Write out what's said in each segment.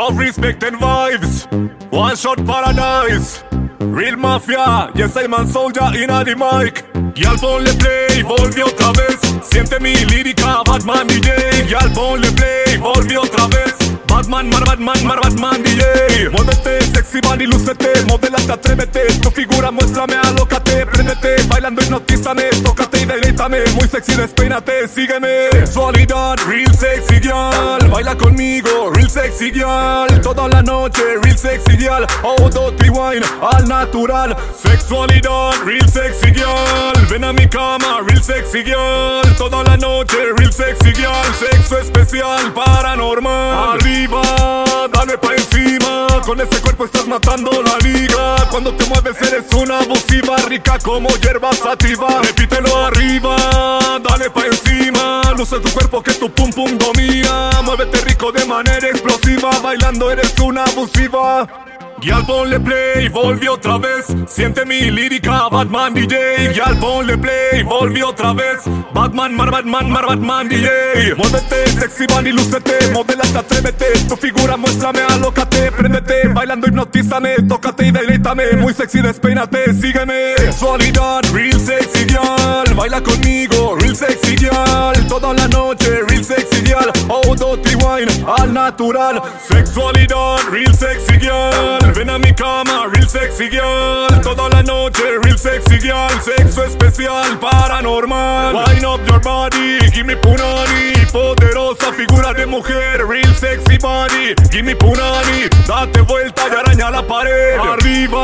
No respect and vibes. One shot paradise. Real mafia, yes I'm a soldier in the mic. Y'all ponle play, volvió otra vez. Siente mi lírica, Batman DJ. Y'all ponle play, volvió otra vez. Batman, mar Batman, mar Batman DJ. Muévete, sexy man y lúcete. Modelate, atrévete. Tu figura, muéstrame, alócate. Préndete, bailando, hipnotízame. Tócate y deleítame. Muy sexy, despeínate, sígueme. Sexualidad, real sexy girl. Baila conmigo, real sexy girl. Toda la noche, real sexy girl. Oh, dirty wine, al natural. Sexualidad, real sexy girl. Ven a mi cama, real sexy girl. Toda la noche, real sexy girl. Sexo especial, paranormal. Arriba. Con ese cuerpo estás matando la liga. Cuando te mueves eres una abusiva, rica como hierba sativa. Repítelo arriba, dale pa' encima. Luce tu cuerpo que tu pum pum domina. Muévete rico de manera explosiva. Bailando eres una abusiva. Yal ponle play, volvió otra vez. Siente mi lírica, Batman DJ. Yal ponle play, volvió otra vez. Batman, mar Batman, mar Batman DJ. Muévete, sexy man y lúcete. Modelate, atrévete. Tu figura, muéstrame, alócate. Préndete, bailando, hipnotízame. Tócate y deleítame. Muy sexy, despeínate, sígueme. Sexualidad, real sexy girl. Baila conmigo, real sexy girl. Toda la noche, dirty wine, al natural. Sexualidad, real sexy girl. Ven a mi cama, real sexy girl. Toda la noche, real sexy girl. Sexo especial, paranormal. Wine up your body, give me punani. Poderosa figura de mujer, real sexy body. Give me punani. Date vuelta y araña la pared. Arriba,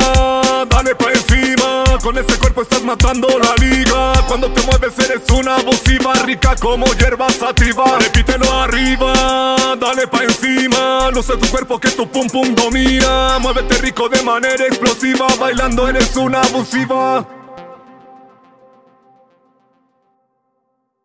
dale pa' encima. Con ese cuerpo estás matando la liga. Cuando te mueves eres una abusiva, rica como hierba sativa. Repítelo arriba, dale pa' encima. Luce tu cuerpo que tu pum pum domina. Muévete rico de manera explosiva. Bailando eres una abusiva.